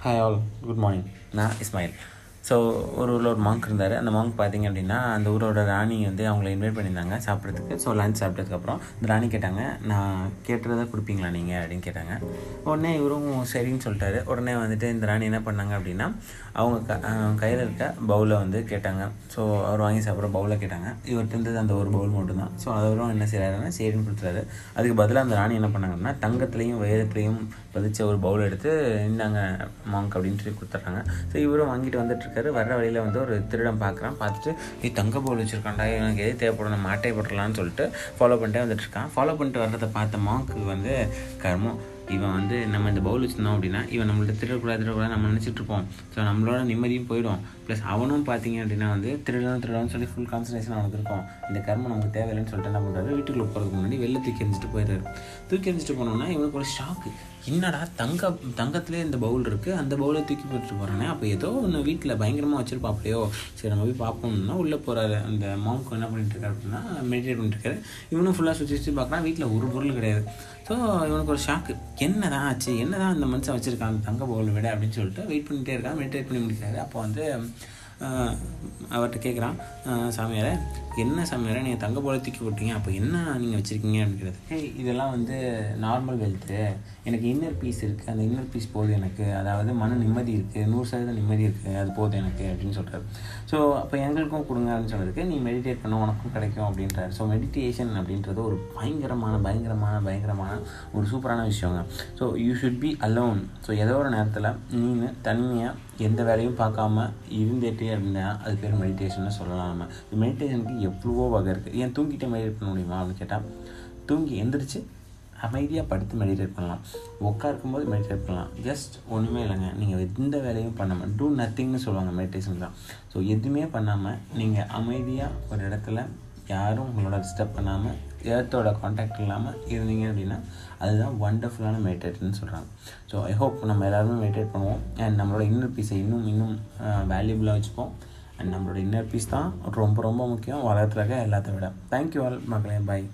Hi all, good morning. Na Ismail. So ஒரு ஊரில் ஒரு மாங்க் இருந்தார். அந்த மாங்க் பார்த்தீங்க அப்படின்னா அந்த ஊரோட ராணி வந்து அவங்கள இன்வைட் பண்ணியிருந்தாங்க சாப்பிட்றதுக்கு. ஸோ லஞ்ச் சாப்பிட்டதுக்கப்புறம் இந்த ராணி கேட்டாங்க நான் கேட்டுறதை கொடுப்பீங்களா நீங்கள் அப்படின்னு கேட்டாங்க. உடனே இவரும் சரின்னு சொல்லிட்டாரு. உடனே வந்துட்டு இந்த ராணி என்ன பண்ணாங்க அப்படின்னா அவங்க க கையில் இருக்க பவுலை வந்து கேட்டாங்க. ஸோ அவர் வாங்கி சாப்பிட்ற பவுலை கேட்டாங்க. இவர்கிட்ட இருந்தது அந்த ஒரு பவுல் மட்டும்தான். ஸோ அவரும் என்ன செய்கிறாருன்னா சரின்னு கொடுத்துறாரு அதுக்கு பதிலாக அந்த ராணி என்ன பண்ணாங்க அப்படின்னா தங்கத்துலேயும் வைரத்துலேயும் பதிச்ச ஒரு பவுல் எடுத்து இந்தாங்க மாங்க் அப்படின்னு சொல்லி கொடுத்துட்றாங்க. ஸோ இவரும் வாங்கிட்டு வந்துட்டு போயிட்டுருக்காரு வர்ற வழியில் வந்து ஒரு திருடன் பார்க்குறான். பார்த்துட்டு நீ தங்க போல் வச்சுருக்கான்டா எனக்கு எது தேவைப்படும் நான் போட்டுடலான்னு சொல்லிட்டு ஃபாலோ பண்ணிட்டே வந்துட்டு இருக்கான். ஃபாலோ பண்ணிட்டு வர்றதை பார்த்த மாங்க்கு வந்து கர்மம் இவன் வந்து நம்ம இந்த பவுல் வச்சுருந்தோம் அப்படின்னா இவன் நம்மள்ட்ட திருடக்கூடாது திருடக்கூடாது நம்ம நினச்சிட்டு இருப்போம் ஸோ நம்மளோட நிம்மதியும் போயிடும். ப்ளஸ் அவனும் பார்த்தீங்க அப்படின்னா வந்து திருடணும் திருடணும்னு சொல்லி ஃபுல் கான்சன்ட்ரேஷன் அவனுக்கு இருக்கும் இந்த கர்மம் நமக்கு தேவையில்லைன்னு சொல்லிட்டு என்ன பண்ணுறாரு வீட்டுக்குள்ளே போகிறதுக்கு முன்னாடி வெளில தூக்கி எரிஞ்சிட்டு போயிடுறாரு. தூக்கி எரிஞ்சிட்டு போனோம்னா இவனுக்கு ஒரு ஷாக்கு என்னடா தங்க தங்கத்துலேயே இந்த பவுல் இருக்குது அந்த பவுலை தூக்கி போட்டுட்டு போகிறானே அப்போ ஏதோ ஒன்று வீட்டில் பயங்கரமாக வச்சிருப்பாப்லையோ. சரி நம்ம போய் பார்ப்போம்னா உள்ளே போகிறாரு அந்த மாமுக்கு என்ன பண்ணிட்டு இருக்காரு அப்படின்னா மெடிடேட் பண்ணிட்டு இருக்காரு. இவனும் ஃபுல்லாக சுற்றி சுற்றி பார்க்குறான். வீட்டில் ஒரு பொருள் கிடையாது. ஸோ இவனுக்கு ஒரு ஷாக்கு என்னதான் ஆச்சு? என்னதான் அந்த மனுஷன் வச்சுருக்காங்க தங்க போகல விட அப்படின்னு சொல்லிட்டு வெயிட் பண்ணிகிட்டே இருக்கான். மெடிடேட் பண்ணி முடிக்கிறாரு. அப்போ வந்து அவர்கிட்ட கேட்குறான் சாமியாரை என்ன சமையல்? நீங்கள் தங்க போல தூக்கி போட்டீங்க. அப்போ என்ன நீங்கள் வச்சுருக்கீங்க அப்படிங்கிறது. இதெல்லாம் வந்து நார்மல் வெல்த்து எனக்கு இன்னர் பீஸ் இருக்குது அந்த இன்னர் பீஸ் போதும் எனக்கு. அதாவது மன நிம்மதி இருக்குது நூறு சதவீதம் நிம்மதி இருக்குது அது போதும் எனக்கு அப்படின்னு சொல்கிறார் ஸோ அப்போ எங்களுக்கும் கொடுங்க அப்படின்னு சொன்னதுக்கு நீ மெடிடேட் பண்ண உனக்கும் கிடைக்கும் அப்படின்றாரு. ஸோ மெடிடேஷன் அப்படின்றது ஒரு பயங்கரமான பயங்கரமான பயங்கரமான ஒரு சூப்பரான விஷயங்க. So you should be alone so ஏதோ ஒரு நேரத்தில் நீங்கள் தனிமையாக எந்த வேலையும் பார்க்காம இருந்துட்டே அப்படின்னா அது பேர் மெடிடேஷன்னு சொல்லலாம் நம்ம. மெடிடேஷனுக்கு எவ்வளவோ இருக்குது ஏன் தூங்கிட்டே மெடிடேட் பண்ண முடியுமா அப்படின்னு கேட்டால் தூங்கி எந்திரிச்சு அமைதியாக படுத்து மெடிடேட் பண்ணலாம். உட்காருக்கும்போது மெடிடேட் பண்ணலாம். ஜஸ்ட் ஒன்றுமே இல்லைங்க. நீங்கள் எந்த வேலையும் பண்ணாமல் டூ நத்திங்னு சொல்லுவாங்க மெடிடேஷன் தான் ஸோ எதுவுமே பண்ணாமல் நீங்கள் அமைதியாக ஒரு இடத்துல யாரும் உங்களோட டிஸ்டர்ப் பண்ணாமல் ஏர்த்தோட காண்டாக்ட் இல்லாமல் இருந்தீங்க அப்படின்னா அதுதான் ஒண்டர்ஃபுல்லான மெடிடேட்னு சொல்கிறாங்க ஸோ ஐ ஹோப் நம்ம எல்லாருமே மெடிடேட் பண்ணுவோம். அண்ட் நம்மளோட இன்னர் பீஸை இன்னும் இன்னும் வேல்யூபுளாக வச்சுப்போம். அண்ட் நம்மளோட இன்னர் பீஸ் தான் ரொம்ப ரொம்ப முக்கியம். வளர்த்துறக்க எல்லாத்த விட. தேங்க்யூ ஆல் மக்களே. பாய்